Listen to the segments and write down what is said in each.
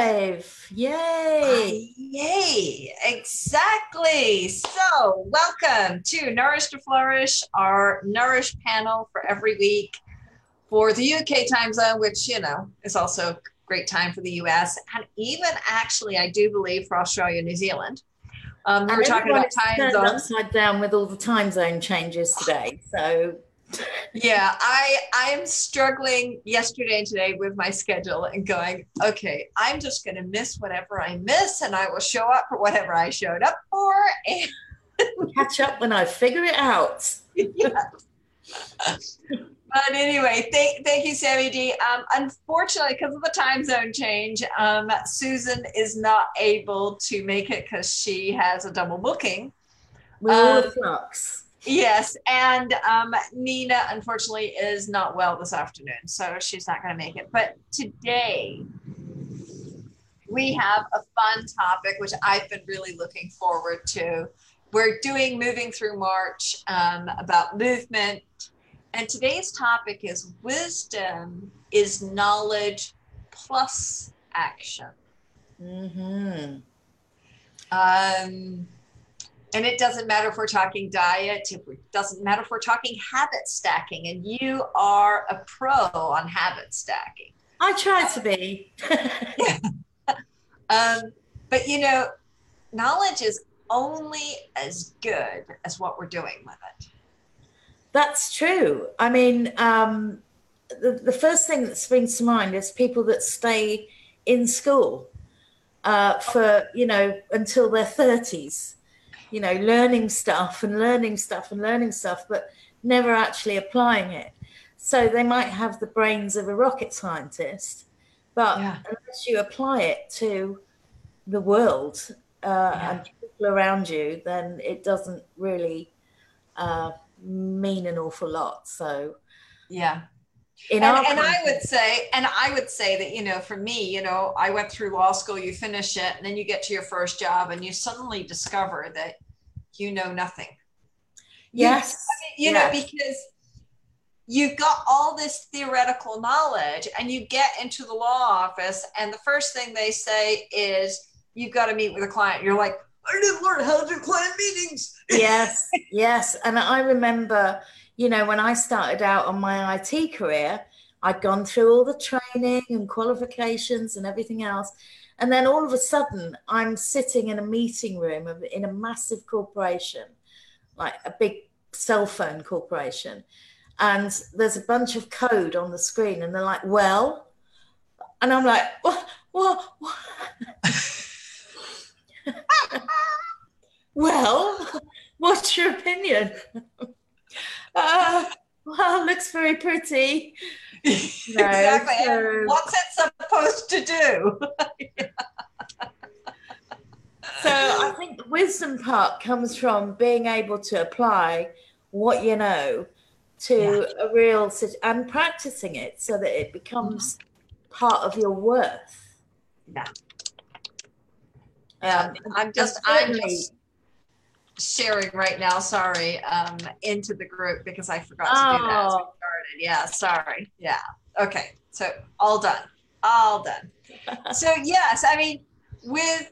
live. Yay. Yay. Exactly. So, welcome to Nourish to Flourish, our Nourish panel for every week for the UK time zone, which, you know, is also a great time for the US and even actually, I do believe, for Australia and New Zealand. Um, we're talking about time zones. upside down with all the time zone changes today. So yeah, I I'm struggling yesterday and today with my schedule and going, okay, I'm just going to miss whatever I miss, and I will show up for whatever I showed up for, and catch up when I figure it out. yeah. But anyway, thank, thank you, Sammy D. Um, unfortunately, because of the time zone change, um, Susan is not able to make it because she has a double booking. All um, flux. Yes, and um, Nina unfortunately is not well this afternoon, so she's not going to make it. But today we have a fun topic which I've been really looking forward to. We're doing moving through March um, about movement, and today's topic is wisdom is knowledge plus action. Hmm. Um and it doesn't matter if we're talking diet, it doesn't matter if we're talking habit stacking, and you are a pro on habit stacking. I try to be. um, but you know, knowledge is only as good as what we're doing with it. That's true. I mean, um, the, the first thing that springs to mind is people that stay in school uh, for, you know, until their 30s you know, learning stuff and learning stuff and learning stuff, but never actually applying it. So they might have the brains of a rocket scientist, but yeah. unless you apply it to the world uh, yeah. and people around you, then it doesn't really uh, mean an awful lot. So, yeah. And, and I would say, and I would say that, you know, for me, you know, I went through law school, you finish it, and then you get to your first job and you suddenly discover that you know nothing. Yes. You, you yes. know, because you've got all this theoretical knowledge and you get into the law office and the first thing they say is you've got to meet with a client. You're like, I didn't learn how to do client meetings. yes, yes. And I remember, you know, when I started out on my IT career, I'd gone through all the training and qualifications and everything else. And then all of a sudden, I'm sitting in a meeting room in a massive corporation, like a big cell phone corporation. And there's a bunch of code on the screen, and they're like, well, and I'm like, what? What? what? well, what's your opinion? Uh, well, looks very pretty. No, exactly. So, What's it supposed to do? so I think the wisdom part comes from being able to apply what you know to yeah. a real situation and practicing it so that it becomes mm-hmm. part of your worth. Yeah. Um, I'm just I'm just sharing right now. Sorry, um, into the group because I forgot to oh. do that as we oh. started. Yeah, sorry. Yeah. Okay. So all done. All done. so yes, I mean, with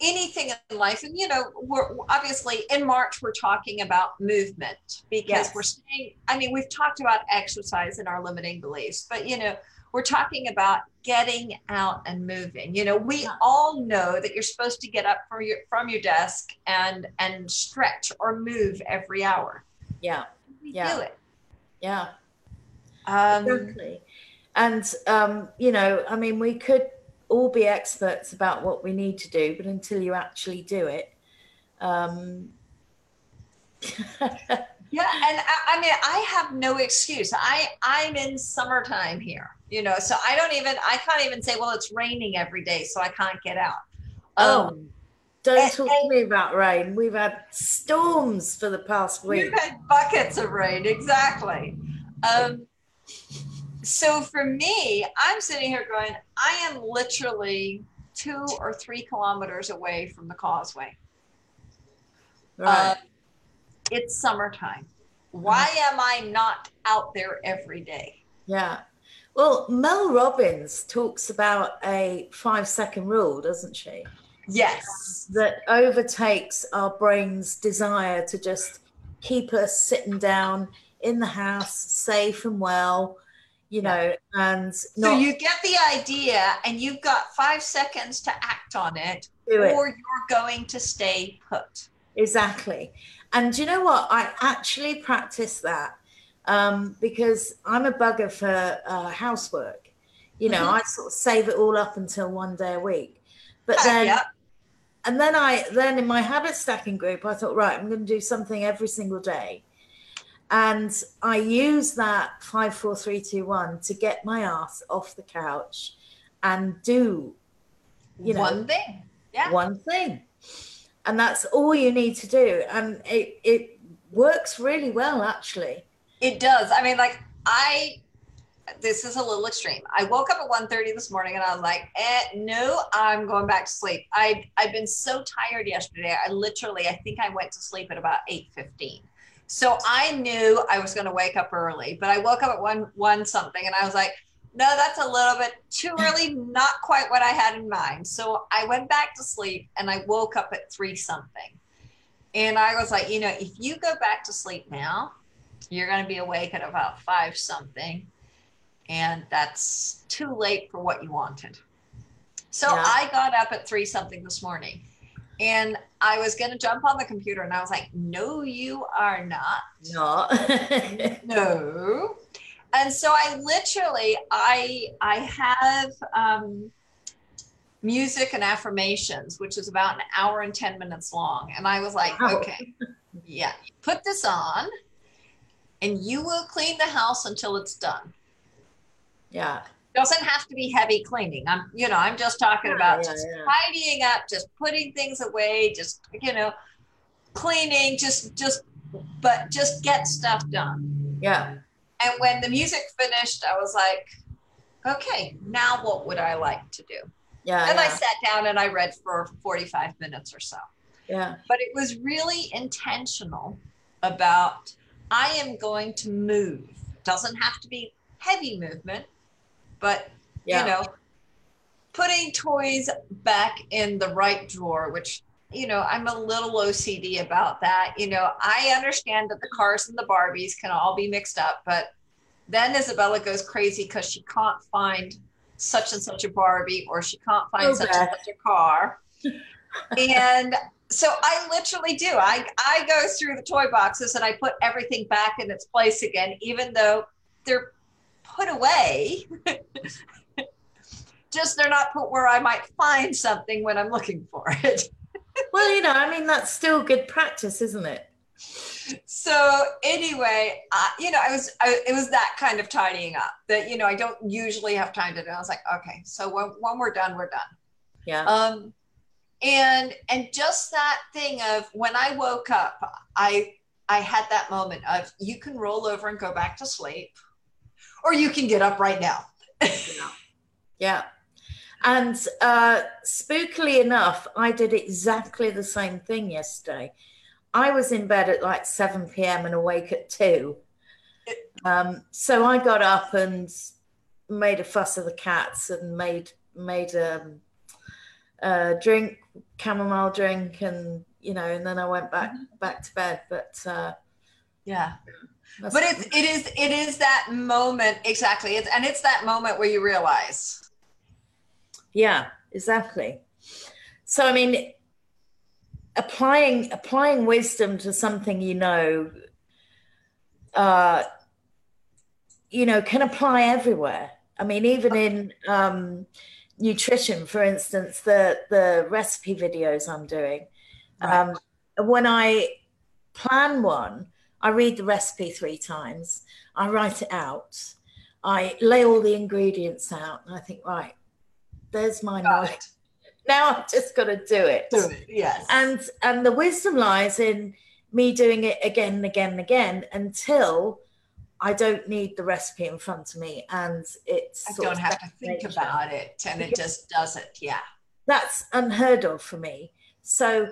anything in life, and you know, we're obviously in March we're talking about movement because yes. we're saying. I mean, we've talked about exercise and our limiting beliefs, but you know we're talking about getting out and moving. You know we all know that you're supposed to get up from your from your desk and and stretch or move every hour. Yeah. We yeah. do it. Yeah. Um, exactly. And um, you know i mean we could all be experts about what we need to do but until you actually do it um, yeah and I, I, mean i have no excuse. I i'm in summertime here you know so i don't even i can't even say well it's raining every day so i can't get out. Oh um, don't and, talk and, to me about rain. We've had storms for the past week. we've had buckets of rain exactly. Um so for me i'm sitting here going i am literally two or three kilometers away from the causeway. Right. Uh, it's summertime. Uh-huh. Why am I not out there every day? Yeah. Well, Mel Robbins talks about a five second rule, doesn't she? Yes. That overtakes our brain's desire to just keep us sitting down in the house, safe and well, you know, and not, so you get the idea and you've got five seconds to act on it, it. or you're going to stay put. Exactly. And you know what? I actually practice that um, because I'm a bugger for uh, housework. You know, mm-hmm. I sort of save it all up until one day a week. But then, yeah. and then I, then in my habit stacking group, I thought, right, I'm going to do something every single day. And I use that five, four, three, two, one to get my ass off the couch and do, you know, one thing. Yeah. One thing. And that's all you need to do. And it, it works really well, actually. It does. I mean, like, I, this is a little extreme. I woke up at 1.30 this morning and I was like, eh, no, I'm going back to sleep. I, I've been so tired yesterday. I literally, I think I went to sleep at about 8.15. So I knew I was going to wake up early, but I woke up at one one something, and I was like, no, that's a little bit too early, not quite what I had in mind. So I went back to sleep, and I woke up at three something, and I was like, you know, if you go back to sleep now, you're going to be awake at about five something, and that's too late for what you wanted. So yeah. I got up at three something this morning and I was going to jump on the computer and I was like, no, you are not. No. no. And so I literally, I, I have um, music and affirmations, which is about an hour and 10 minutes long. And I was like, wow. okay, yeah, put this on and you will clean the house until it's done. Yeah doesn't have to be heavy cleaning. I'm, you know, I'm just talking about yeah, just yeah. tidying up, just putting things away, just, you know, cleaning, just, just, but just get stuff done. Yeah. And when the music finished, I was like, okay, now what would I like to do? Yeah. And yeah. I sat down and I read for 45 minutes or so. Yeah. But it was really intentional about I am going to move. Doesn't have to be heavy movement, but yeah. you know, putting toys back in the right drawer, which you know, I'm a little OCD about that. You know, I understand that the cars and the Barbies can all be mixed up, but then Isabella goes crazy because she can't find such and such a Barbie or she can't find such and such a car. and so I literally do. I, I go through the toy boxes and I put everything back in its place again, even though they're put away. Just they're not put where I might find something when I'm looking for it. Well, you know, I mean, that's still good practice, isn't it? So anyway, uh, you know, I was, I, it was that kind of tidying up that, you know, I don't usually have time to do. I was like, okay, so when, when we're done, we're done. Yeah. Um, and, and just that thing of when I woke up, I, I had that moment of you can roll over and go back to sleep or you can get up right now. yeah. yeah. And uh, spookily enough, I did exactly the same thing yesterday. I was in bed at like 7 p.m. and awake at 2. Um, so I got up and made a fuss of the cats and made made um, a drink, chamomile drink, and you know, and then I went back mm-hmm. back to bed. But uh, yeah, but it's it is it is that moment exactly. It's and it's that moment where you realize. Yeah, exactly. So I mean, applying applying wisdom to something you know, uh, you know, can apply everywhere. I mean, even in um, nutrition, for instance, the the recipe videos I'm doing. Right. Um, when I plan one, I read the recipe three times. I write it out. I lay all the ingredients out, and I think, right, there's my knowledge. Now I've just got to do it. Do it, yes. And and the wisdom lies in me doing it again and again and again until I don't need the recipe in front of me, and it's. I don't have to think about it, and it just does it. Yeah. That's unheard of for me. So,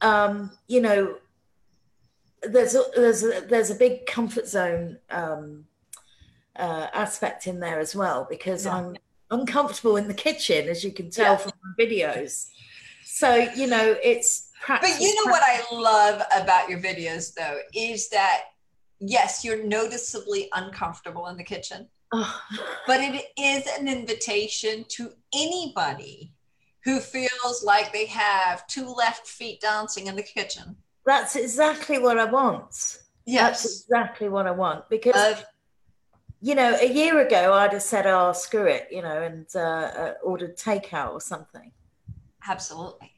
um, you know, there's a, there's a, there's a big comfort zone um, uh, aspect in there as well because yeah. I'm uncomfortable in the kitchen, as you can tell yeah. from my videos. So you know, it's practice. But you know practice. what I love about your videos, though, is that yes, you're noticeably uncomfortable in the kitchen, oh. but it is an invitation to anybody who feels like they have two left feet dancing in the kitchen. That's exactly what I want. Yes. That's exactly what I want because, uh, you know, a year ago I'd have said, oh, screw it, you know, and uh, uh, ordered takeout or something. Absolutely.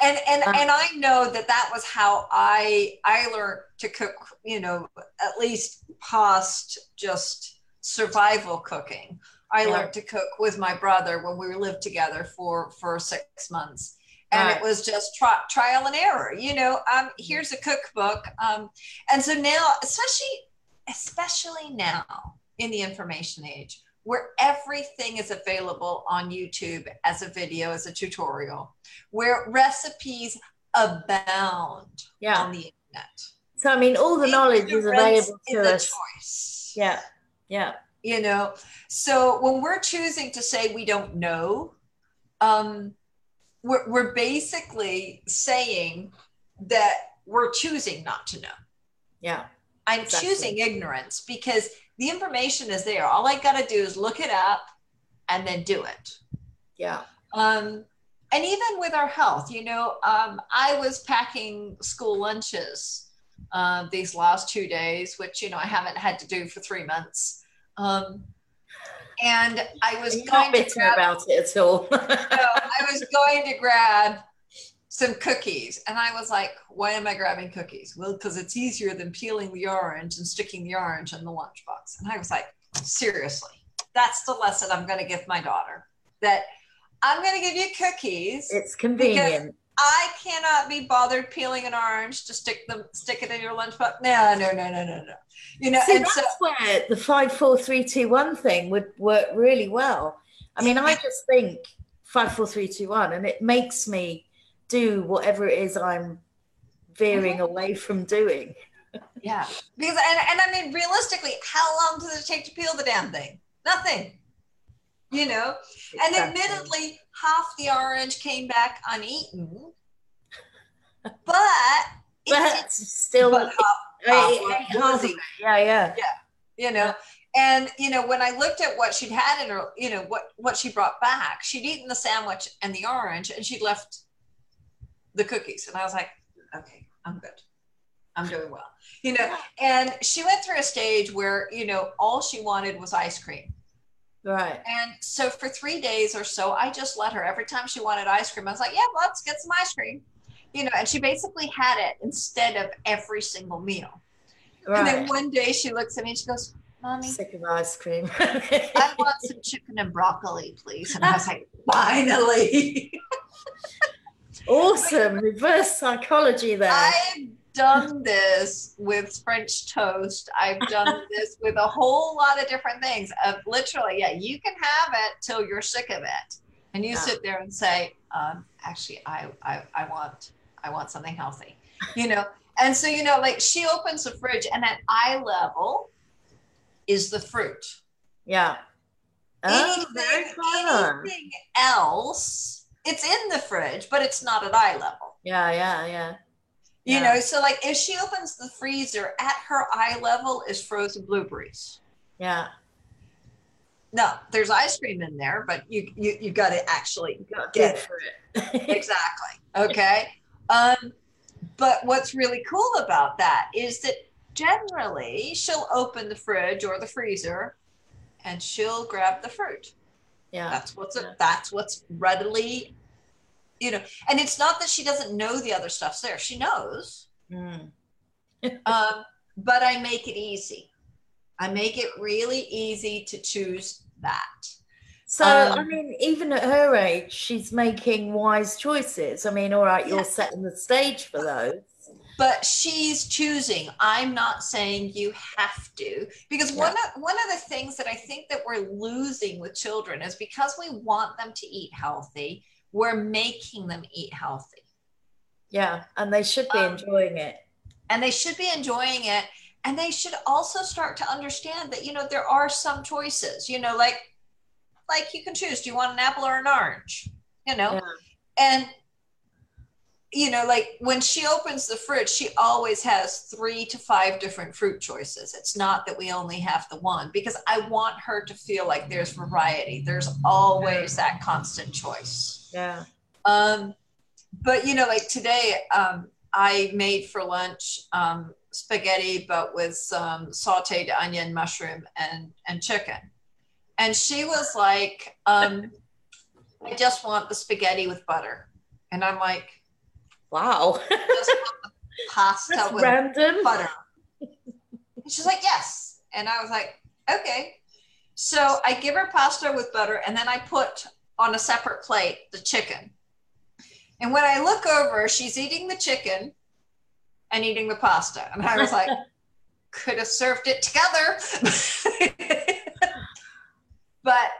And and um, and I know that that was how I I learned to cook, you know, at least past just survival cooking. I yeah. learned to cook with my brother when we lived together for for six months, and right. it was just tri- trial and error. You know, um, here's a cookbook, um, and so now, especially especially now in the information age, where everything is available on YouTube as a video, as a tutorial, where recipes abound yeah. on the internet. So I mean, all the knowledge is available to us. Choice. Yeah, yeah you know so when we're choosing to say we don't know um we're, we're basically saying that we're choosing not to know yeah i'm exactly. choosing ignorance because the information is there all i got to do is look it up and then do it yeah um and even with our health you know um i was packing school lunches uh, these last two days, which you know I haven't had to do for three months. Um, and I was going to grab, about it at all. no, I was going to grab some cookies, and I was like, "Why am I grabbing cookies?" Well, because it's easier than peeling the orange and sticking the orange in the lunchbox. And I was like, "Seriously, that's the lesson I'm going to give my daughter. That I'm going to give you cookies. It's convenient." I cannot be bothered peeling an orange to stick them stick it in your lunchbox. No, no, no, no, no, no. You know, See, and that's so, where the five, four, three, two, one thing would work really well. I mean, I just think five, four, three, two, one, and it makes me do whatever it is I'm veering mm-hmm. away from doing. yeah, because and, and I mean, realistically, how long does it take to peel the damn thing? Nothing. You know, exactly. and admittedly, half the orange came back uneaten, but but it's still but half, half yeah, yeah, yeah. You know, and you know when I looked at what she'd had in her, you know what what she brought back, she'd eaten the sandwich and the orange, and she'd left the cookies, and I was like, okay, I'm good. I'm doing well. You know, and she went through a stage where, you know, all she wanted was ice cream. Right. And so for three days or so, I just let her every time she wanted ice cream. I was like, yeah, let's get some ice cream. You know, and she basically had it instead of every single meal. Right. And then one day she looks at me and she goes, Mommy, sick of ice cream. I want some chicken and broccoli, please. And I was like, finally. Awesome. Reverse psychology there. I've done this with French toast. I've done this with a whole lot of different things. Of literally, yeah, you can have it till you're sick of it, and you yeah. sit there and say, um, "Actually, I, I, I want, I want something healthy," you know. And so, you know, like she opens the fridge, and at eye level is the fruit. Yeah. Oh, anything, anything else, it's in the fridge, but it's not at eye level. Yeah, yeah, yeah. You yeah. know, so like if she opens the freezer at her eye level is frozen blueberries. Yeah. No, there's ice cream in there, but you you you got to actually get it. for it. exactly. Okay. Um, but what's really cool about that is that generally she'll open the fridge or the freezer and she'll grab the fruit. Yeah. That's what's yeah. that's what's readily you know, and it's not that she doesn't know the other stuff's there. She knows. Mm. um, but I make it easy. I make it really easy to choose that. So, um, I mean, even at her age, she's making wise choices. I mean, all right, you're yeah. setting the stage for those. But she's choosing. I'm not saying you have to, because yeah. one of one of the things that I think that we're losing with children is because we want them to eat healthy we're making them eat healthy. Yeah, and they should be um, enjoying it. And they should be enjoying it. and they should also start to understand that you know there are some choices you know like like you can choose do you want an apple or an orange you know yeah. and you know like when she opens the fridge she always has three to five different fruit choices. It's not that we only have the one because i want her to feel like there's variety. There's always that constant choice. Yeah. Um but you know like today um i made for lunch um spaghetti but with some sauteed onion mushroom and and chicken. And she was like, um, I just want the spaghetti with butter. And I'm like, Wow. pasta That's with random. butter. And she's like, Yes. And I was like, Okay. So I give her pasta with butter and then I put on a separate plate the chicken. And when I look over, she's eating the chicken and eating the pasta. And I was like, could have served it together. but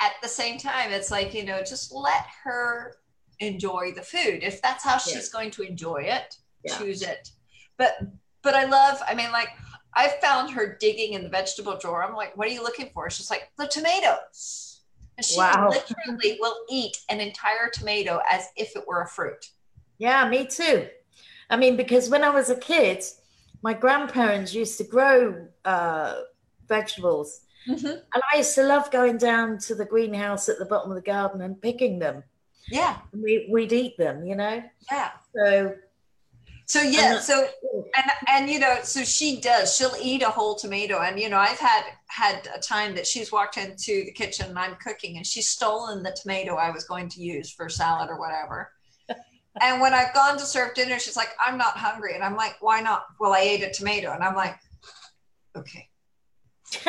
at the same time it's like you know just let her enjoy the food. If that's how she's going to enjoy it yeah. choose it. But but i love i mean like i found her digging in the vegetable drawer. I'm like what are you looking for? She's like the tomatoes. And she wow. literally will eat an entire tomato as if it were a fruit. Yeah me too. I mean because when i was a kid my grandparents used to grow uh, vegetables. Mm-hmm. And I used to love going down to the greenhouse at the bottom of the garden and picking them. Yeah. We, we'd eat them, you know? Yeah. So so yeah, so and and you know, so she does. She'll eat a whole tomato, and you know, I've had had a time that she's walked into the kitchen and I'm cooking, and she's stolen the tomato I was going to use for salad or whatever. and when I've gone to serve dinner, she's like, "I'm not hungry," and I'm like, "Why not?" Well, I ate a tomato, and I'm like, "Okay."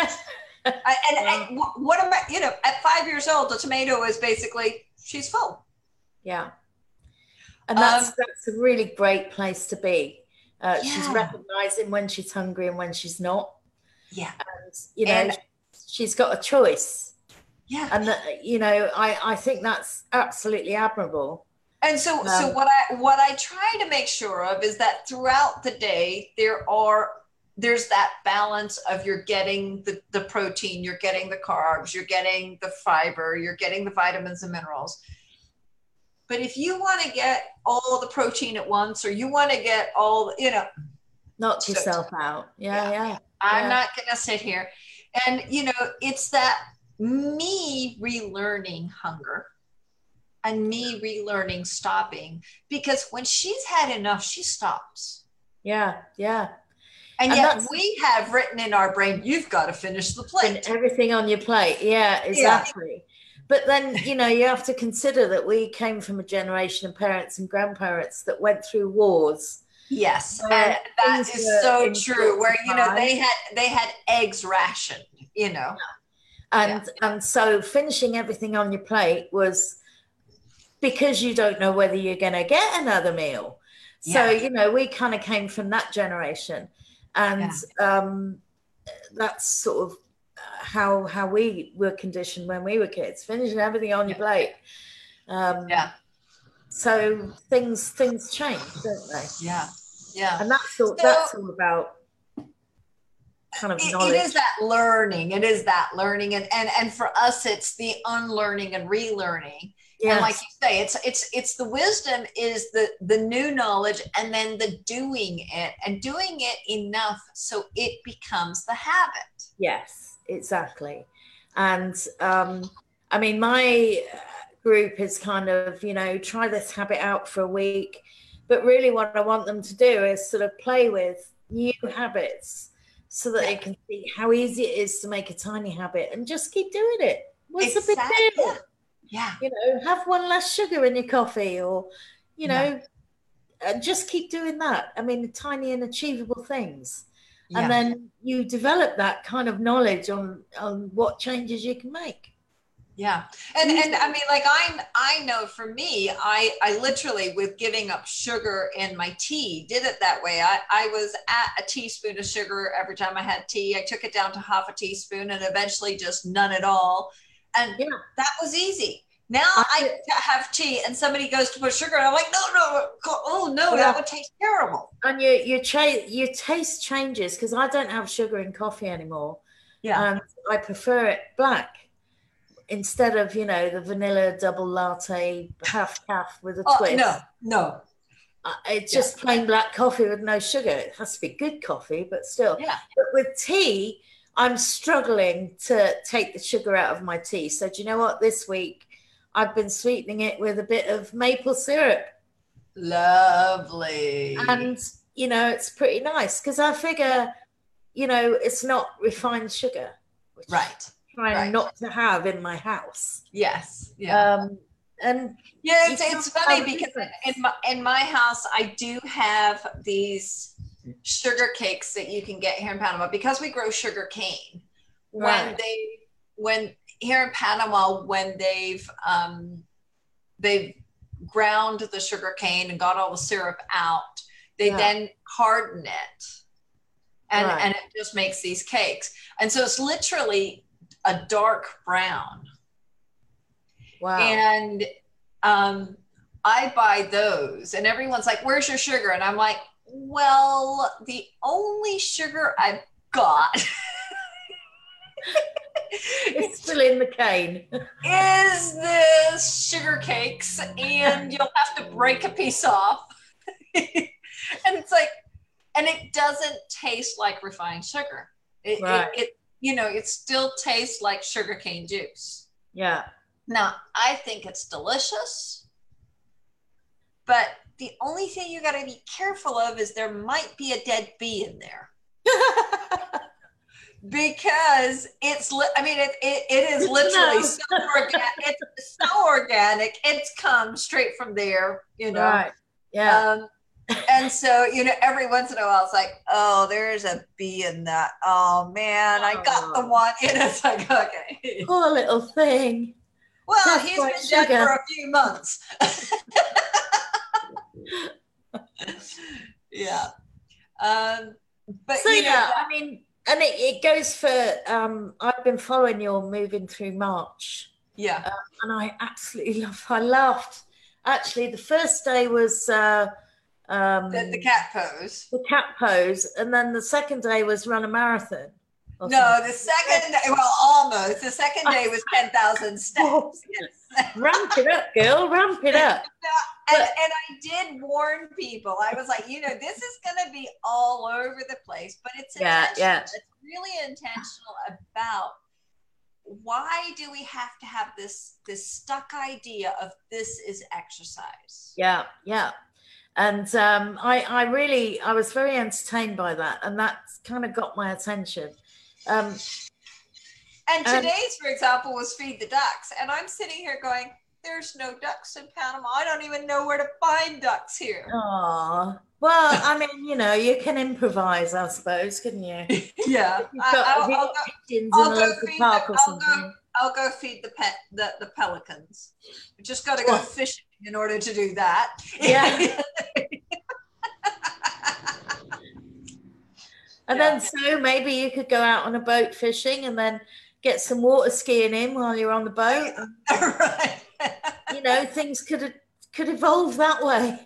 I, and, and what am I, you know, at five years old, the tomato is basically, she's full. Yeah. And that's, um, that's a really great place to be. Uh, yeah. She's recognizing when she's hungry and when she's not. Yeah. And, you know, and, she's got a choice. Yeah. And, that, you know, I, I think that's absolutely admirable. And so, um, so what I what I try to make sure of is that throughout the day there are there's that balance of you're getting the, the protein, you're getting the carbs, you're getting the fiber, you're getting the vitamins and minerals. But if you want to get all the protein at once, or you want to get all, you know, knock so, yourself out. Yeah, yeah. yeah. I'm yeah. not going to sit here. And, you know, it's that me relearning hunger and me relearning stopping because when she's had enough, she stops. Yeah, yeah. And, and yet we have written in our brain, you've got to finish the plate. And everything on your plate. Yeah, exactly. Yeah. But then, you know, you have to consider that we came from a generation of parents and grandparents that went through wars. Yes, and that is so true. Where you know they had they had eggs rationed, you know, and yeah. and so finishing everything on your plate was because you don't know whether you're going to get another meal. So yeah. you know, we kind of came from that generation and yeah. um, that's sort of how how we were conditioned when we were kids, finishing everything on your plate. Um, yeah. So things things change, don't they? Yeah. Yeah. And that's all. So, that's all about kind of knowledge. It is that learning. It is that learning, and and and for us, it's the unlearning and relearning Yes. And like you say, it's it's it's the wisdom is the the new knowledge and then the doing it and doing it enough so it becomes the habit. Yes, exactly. And um, I mean, my group is kind of you know try this habit out for a week, but really what I want them to do is sort of play with new habits so that they can see how easy it is to make a tiny habit and just keep doing it. What's exactly. the big deal? Yeah. You know, have one less sugar in your coffee or, you know, yeah. just keep doing that. I mean, tiny and achievable things. Yeah. And then you develop that kind of knowledge on on what changes you can make. Yeah. And and I mean like I I know for me, I I literally with giving up sugar in my tea did it that way. I, I was at a teaspoon of sugar every time I had tea. I took it down to half a teaspoon and eventually just none at all and yeah. that was easy Now I, have tea and somebody goes to put sugar and I'm like, no, no, oh no, that would taste terrible. And your your cha- your taste changes because I don't have sugar in coffee anymore. Yeah. And I prefer it black instead of, you know, the vanilla double latte half caff with a oh, twist. No, no. Uh, it's just yeah. plain black coffee with no sugar. It has to be good coffee, but still. Yeah. But with tea, I'm struggling to take the sugar out of my tea. So do you know what? This week I've been sweetening it with a bit of maple syrup. Lovely. And, you know, it's pretty nice because I figure, you know, it's not refined sugar. right. Trying right. not to have in my house. Yes. Yeah. Um, and yeah, it's, it's funny because in my, in my house, I do have these sugar cakes that you can get here in Panama because we grow sugar cane. Right. When they, when here in Panama when they've um, they've ground the sugar cane and got all the syrup out. They yeah. then harden it, and right. and it just makes these cakes. And so it's literally a dark brown. Wow. And um, I buy those, and everyone's like, "Where's your sugar?" And I'm like, "Well, the only sugar I've got." it's still in the cane. Is this sugar cakes? And you'll have to break a piece off. and it's like, and it doesn't taste like refined sugar. It, right. it, it, you know, it still tastes like sugar cane juice. Yeah. Now, I think it's delicious, but the only thing you got to be careful of is there might be a dead bee in there. because it's li- i mean it, it, it is literally so organic it's so organic. It's come straight from there you know? Right. yeah. Um, and so you know every once in a while it's like oh there's a bee in that. Oh man oh. i got the oh. one. And it's like okay. Poor little thing. Well Just he's been sugar. dead for a few months. Yeah. Um but so you know, yeah. I mean and it, it goes for um, i've been following your moving through march. Yeah. Uh, and i absolutely love i laughed. Actually the first day was uh, um, the, the, cat pose. the cat pose. And then the second day was run a marathon no the second day well almost the second day was 10,000 steps ramp it up girl ramp it up and, and I did warn people. I was like, you know, this is going to be all over the place, but it's yeah, yeah. It's really intentional about why do we have to have this this stuck idea of this is exercise? Yeah, yeah. And um, I, I really, I was very entertained by that, and that kind of got my attention. Um, and today's, for example, was feed the ducks, and I'm sitting here going, there's no ducks in Panama. I don't even know where to find ducks here. Oh, well, I mean, you know, you can improvise, I suppose, couldn't you? yeah. I, will go, I'll go feed the, I'll go, I'll go feed the pet the, the pelicans. We just got to go fishing in order to do that. Yeah. and yeah. then so maybe you could go out on a boat fishing and then get some water skiing in while you're on the boat. right you know, things could could evolve that way.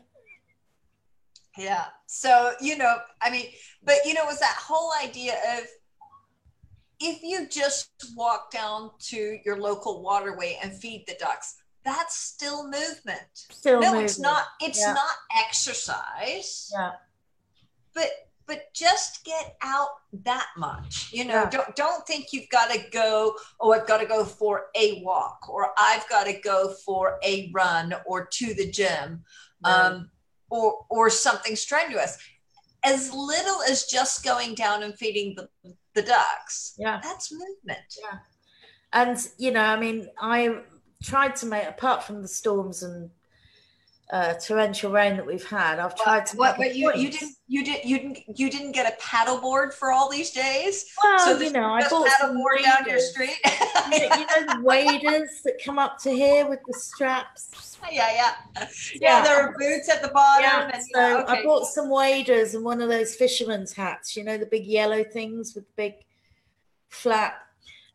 Yeah. So, you know, I mean, but you know, it was that whole idea of if you just walk down to your local waterway and feed the ducks, that's still movement. Still no, movement. it's not. It's yeah. not exercise. Yeah. But but just get out that much you know yeah. don't don't think you've got to go oh i've got to go for a walk or i've got to go for a run or to the gym right. um, or or something strenuous. As little as just going down and feeding the, the ducks. Yeah. That's movement. Yeah. And you know i mean i tried to make apart from the storms and uh, torrential rain that we've had. I've tried to. What? But you, you didn't you did you didn't you didn't get a paddleboard for all these days. Well, so you know, I bought waders. down your street. you, know, you know waders that come up to here with the straps. Yeah, yeah, yeah. yeah there are boots at the bottom. Yeah, and, so yeah, okay. I bought some waders and one of those fisherman's hats. You know the big yellow things with the big flap.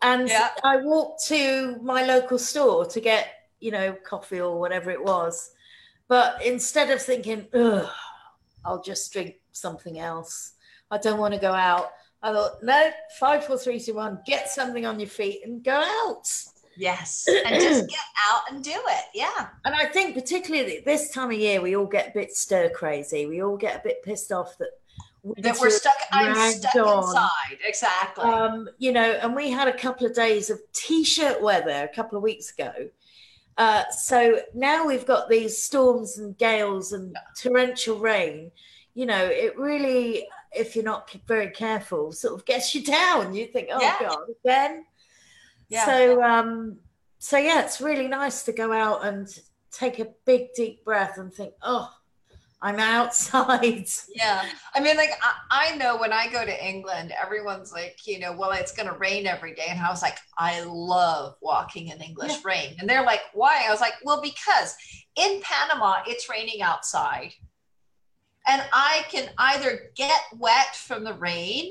And yeah. I walked to my local store to get you know, coffee or whatever it was. But instead of thinking, Ugh, I'll just drink something else. I don't want to go out. I thought, no, five, four, three, two, one, get something on your feet and go out. Yes. And just get out and do it. Yeah. And I think particularly this time of year, we all get a bit stir crazy. We all get a bit pissed off that that we're stuck I'm stuck on. inside. Exactly. Um, you know, and we had a couple of days of t-shirt weather a couple of weeks ago. Uh, so now we've got these storms and gales and torrential rain. You know, it really, if you're not very careful, sort of gets you down. You think, oh yeah. God, again. Yeah. So um, so yeah, it's really nice to go out and take a big deep breath and think, oh, I'm outside. Yeah. I mean, like, I, I, know when I go to England, everyone's like, you know, well, it's going to rain every day. And I was like, I love walking in English yeah. rain. And they're like, why? I was like, well, because in Panama, it's raining outside. And I can either get wet from the rain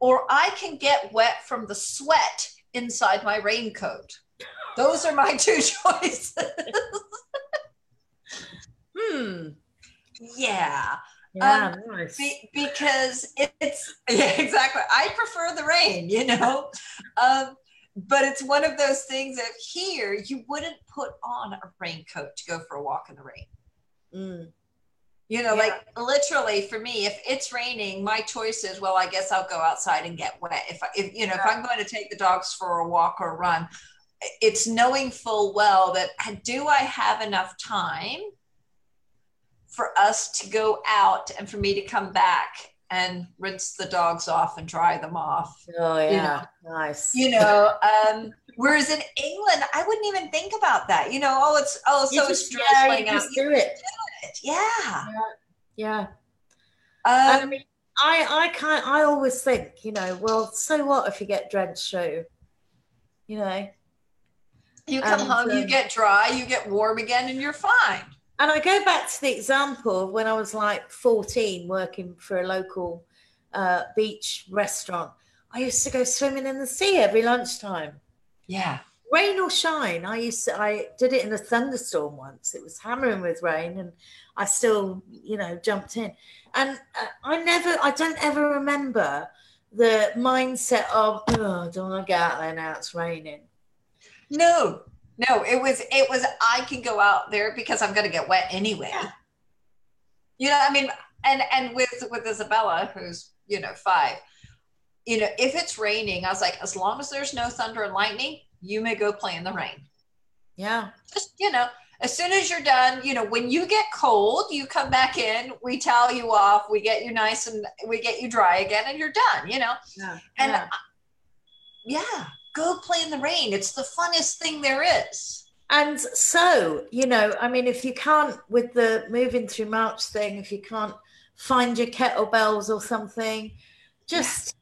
or I can get wet from the sweat inside my raincoat. Those are my two choices. hmm. Yeah. Yeah, um, nice. Be, because it's yeah, exactly. I prefer the rain, you know. um, but it's one of those things that here you wouldn't put on a raincoat to go for a walk in the rain. Mm. You know, yeah. like literally for me, if it's raining, my choice is, well, I guess I'll go outside and get wet. If, if you know, yeah. if I'm going to take the dogs for a walk or a run, it's knowing full well that do I have enough time for us to go out and for me to come back and rinse the dogs off and dry them off. Oh yeah, you know, nice. You know, um, whereas in England, I wouldn't even think about that. You know, oh, it's oh, so it's drizzling yeah, out. Do it. Yeah. Yeah. yeah. Um, I mean, I I can't. I always think, you know, well, so what if you get drenched too? You know. You come and, home, um, you get dry, you get warm again, and you're fine. And I go back to the example of when I was like 14 working for a local uh, beach restaurant. I used to go swimming in the sea every lunchtime. Yeah rain or shine. I used to, I did it in a thunderstorm once. It was hammering with rain, and I still, you know, jumped in. And uh, I never, I don't ever remember the mindset of, oh, don't want to get out there now. It's raining. No, no, it was, it was. I can go out there because I'm going to get wet anyway. Yeah. You know, I mean, and and with with Isabella, who's you know five. You know, if it's raining, I was like, as long as there's no thunder and lightning, you may go play in the rain. Yeah. Just, you know, as soon as you're done, you know, when you get cold, you come back in, we towel you off, we get you nice and we get you dry again, and you're done, you know? Yeah. And yeah, yeah go play in the rain. It's the funnest thing there is. And so, you know, I mean, if you can't, with the moving through March thing, if you can't find your kettlebells or something, just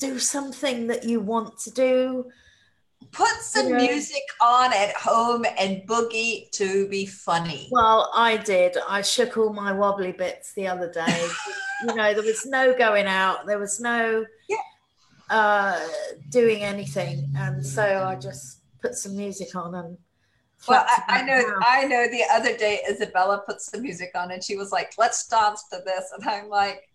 yeah. do something that you want to do put some music on at home and boogie to be funny. Well, I did. I shook all my wobbly bits the other day. you know, there was no going out. There was no yeah. Uh, doing anything, and so I just put some music on and. Well, I, I know. I know. The other day, Isabella put some music on, and she was like, "Let's dance to this," and I'm like,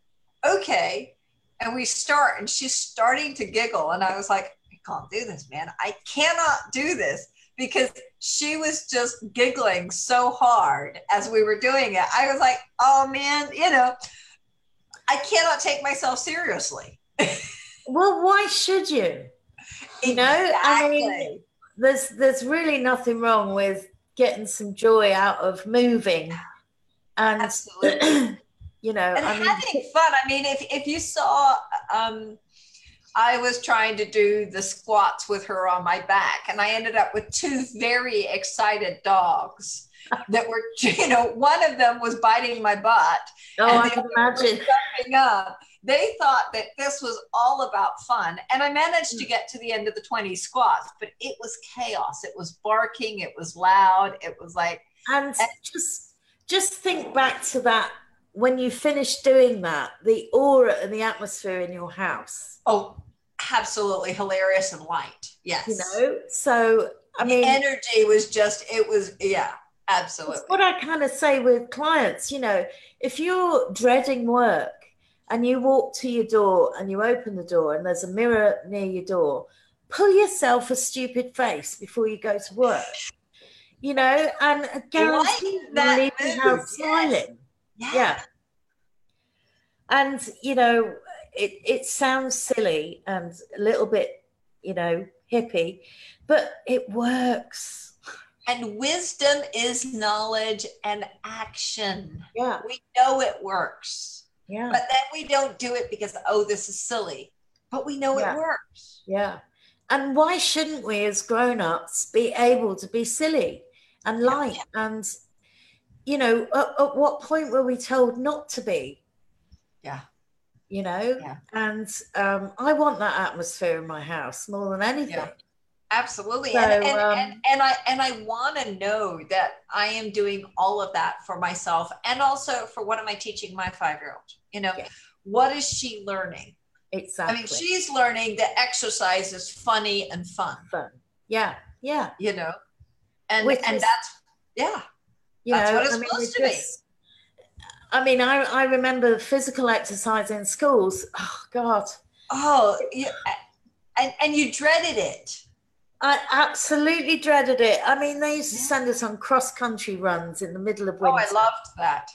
"Okay." And we start, and she's starting to giggle, and I was like, "I can't do this, man. I cannot do this because she was just giggling so hard as we were doing it. I was like, oh man, you know, I cannot take myself seriously. well, why should you? You know, I mean, there's there's really nothing wrong with getting some joy out of moving, and Absolutely. you know, and I mean, having fun. I mean, if if you saw um, I was trying to do the squats with her on my back, and I ended up with two very excited dogs that were, you know, one of them was biting my butt. Oh, I can imagine. Jumping up. They thought that this was all about fun. And I managed to hmm. get to the end of the 20 squats, but it was chaos. It was barking, it was loud, it was like. And, and just just think back to that when you finish doing that, the aura and the atmosphere in your house. Oh, absolutely hilarious and light. Yes. You know, so I mean, the energy was just, it was, yeah, absolutely. what I kind of say with clients, you know, if you're dreading work and you walk to your door and you open the door and there's a mirror near your door, pull yourself a stupid face before you go to work. You know, and guarantee that leave the house yes. smiling. Yeah. Yeah. And you know, it it sounds silly and a little bit, you know, hippie, but it works. And wisdom is knowledge and action. Yeah. We know it works, Yeah. but then we don't do it because, oh, this is silly, but we know Yeah. it works. Yeah. And why shouldn't we as grown-ups be able to be silly and Yeah. light and you know, at, at what point were we told not to be? Yeah. You know? Yeah. And um, I want that atmosphere in my house more than anything. Yeah. Absolutely. So, and, and, um, and, and I and I want to know that I am doing all of that for myself and also for what am I teaching my five-year-old? You know, Yeah. what is she learning? Exactly. I mean, she's learning that exercise is funny and fun, fun. Yeah. Yeah. you know. And Which and is- that's yeah. You That's know, what it's I mean, supposed to be. I mean, I, I remember physical exercise in schools. Oh God, Oh, you, and and you dreaded it. I absolutely dreaded it. I mean, they used to send us on cross country runs in the middle of winter. Oh. I loved that.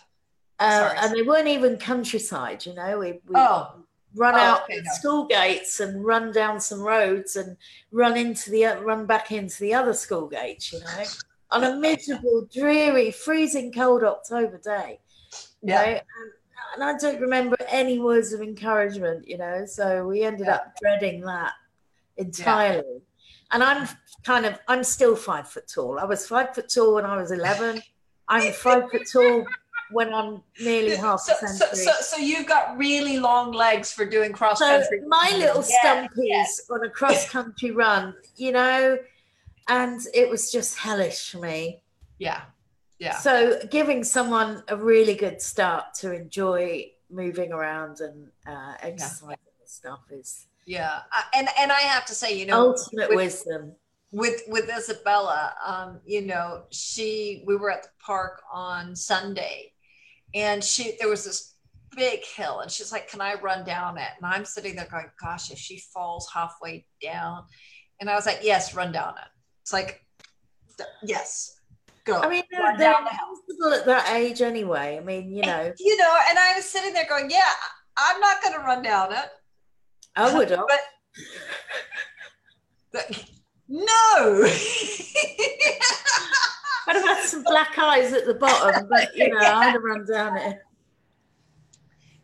uh, and they weren't even countryside. You know, we we Oh, run Oh, out okay, no. school gates and run down some roads and run into the o- run back into the other school gates. You know, on a miserable, dreary, freezing cold October day. yeah. know, and, and I don't remember any words of encouragement, you know, so we ended Yeah. up dreading that entirely. And I'm kind of, I'm still five foot tall. I was five foot tall when I was 11. I'm five foot tall when I'm nearly half So, a so, century. so, so you've got really long legs for doing cross So country. my little Yeah, stumpies yes. on a cross country run, you know, and it was just hellish for me. Yeah, yeah, So giving someone a really good start to enjoy moving around and uh, exercising and stuff is yeah. And and I have to say, you know, ultimate with- wisdom. with with Isabella, um, you know, she we were at the park on Sunday, and she there was this big hill, and she's like, "Can I run down it?" And I'm sitting there going, "Gosh, if she falls halfway down," and I was like, "Yes, run down it." It's like, yes, go. I mean, they're, run they're the at that age anyway. I mean, you know, And, you know, and I was sitting there going, "Yeah, I'm not going to run down it." I would have. But, but no. I'd have had some black eyes at the bottom, but you know, I'd have run down it.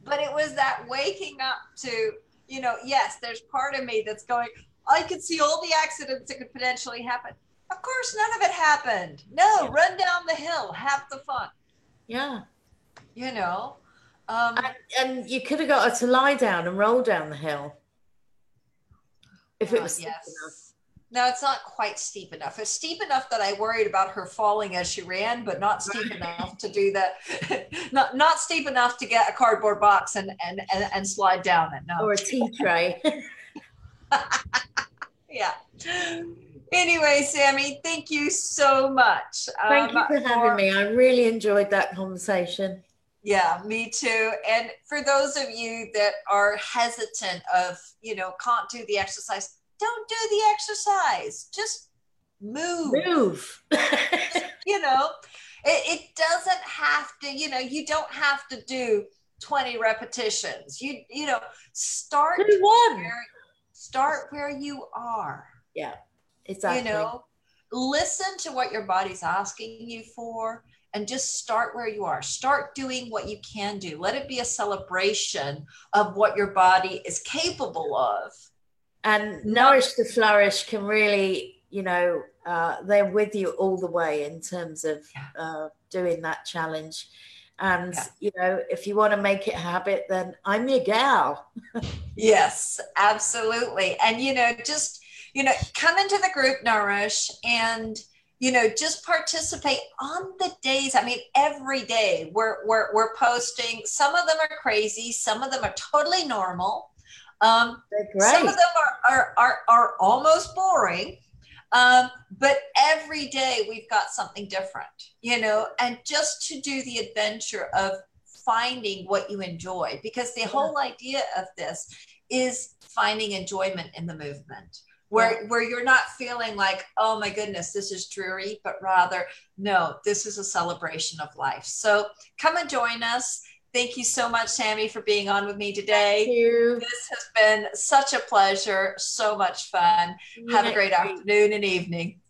but it was that waking up to you know yes there's part of me that's going i could see all the accidents that could potentially happen of course none of it happened no Yeah. run down the hill have the fun Yeah. you know um And, and you could have got her to lie down and roll down the hill if it uh, was enough. yes no it's not quite steep enough it's steep enough that i worried about her falling as she ran but not steep enough to do that not not steep enough to get a cardboard box and and and, and slide down it no or a tea tray. yeah. Anyway, Sammy, thank you so much. Thank um, you for having me. I really enjoyed that conversation. Yeah, me too. And for those of you that are hesitant of, you know, can't do the exercise, don't do the exercise. Just move. Move. You know, it, it doesn't have to, you know, you don't have to do 20 repetitions. You, you know, start one. where, start where you are. Yeah. Exactly. you know listen to what your body's asking you for and just start where you are start doing what you can do let it be a celebration of what your body is capable of and Nourish to Flourish can really, you know, uh, they're with you all the way in terms of uh, doing that challenge. And, Yeah. you know, if you want to make it a habit, then I'm your gal. yes absolutely and you know just you know come into the group nourish and you know just participate on the days i mean every day we're we're, we're posting. Some of them are crazy some of them are totally normal um Some of them are, are, are, are almost boring. Um, but every day we've got something different, you know, and just to do the adventure of finding what you enjoy, because the whole idea of this is finding enjoyment in the movement where where you're not feeling like oh my goodness this is dreary but rather no this is a celebration of life. So come and join us. Thank you so much sammy for being on with me today. This has been such a pleasure so much fun. Have a great afternoon and evening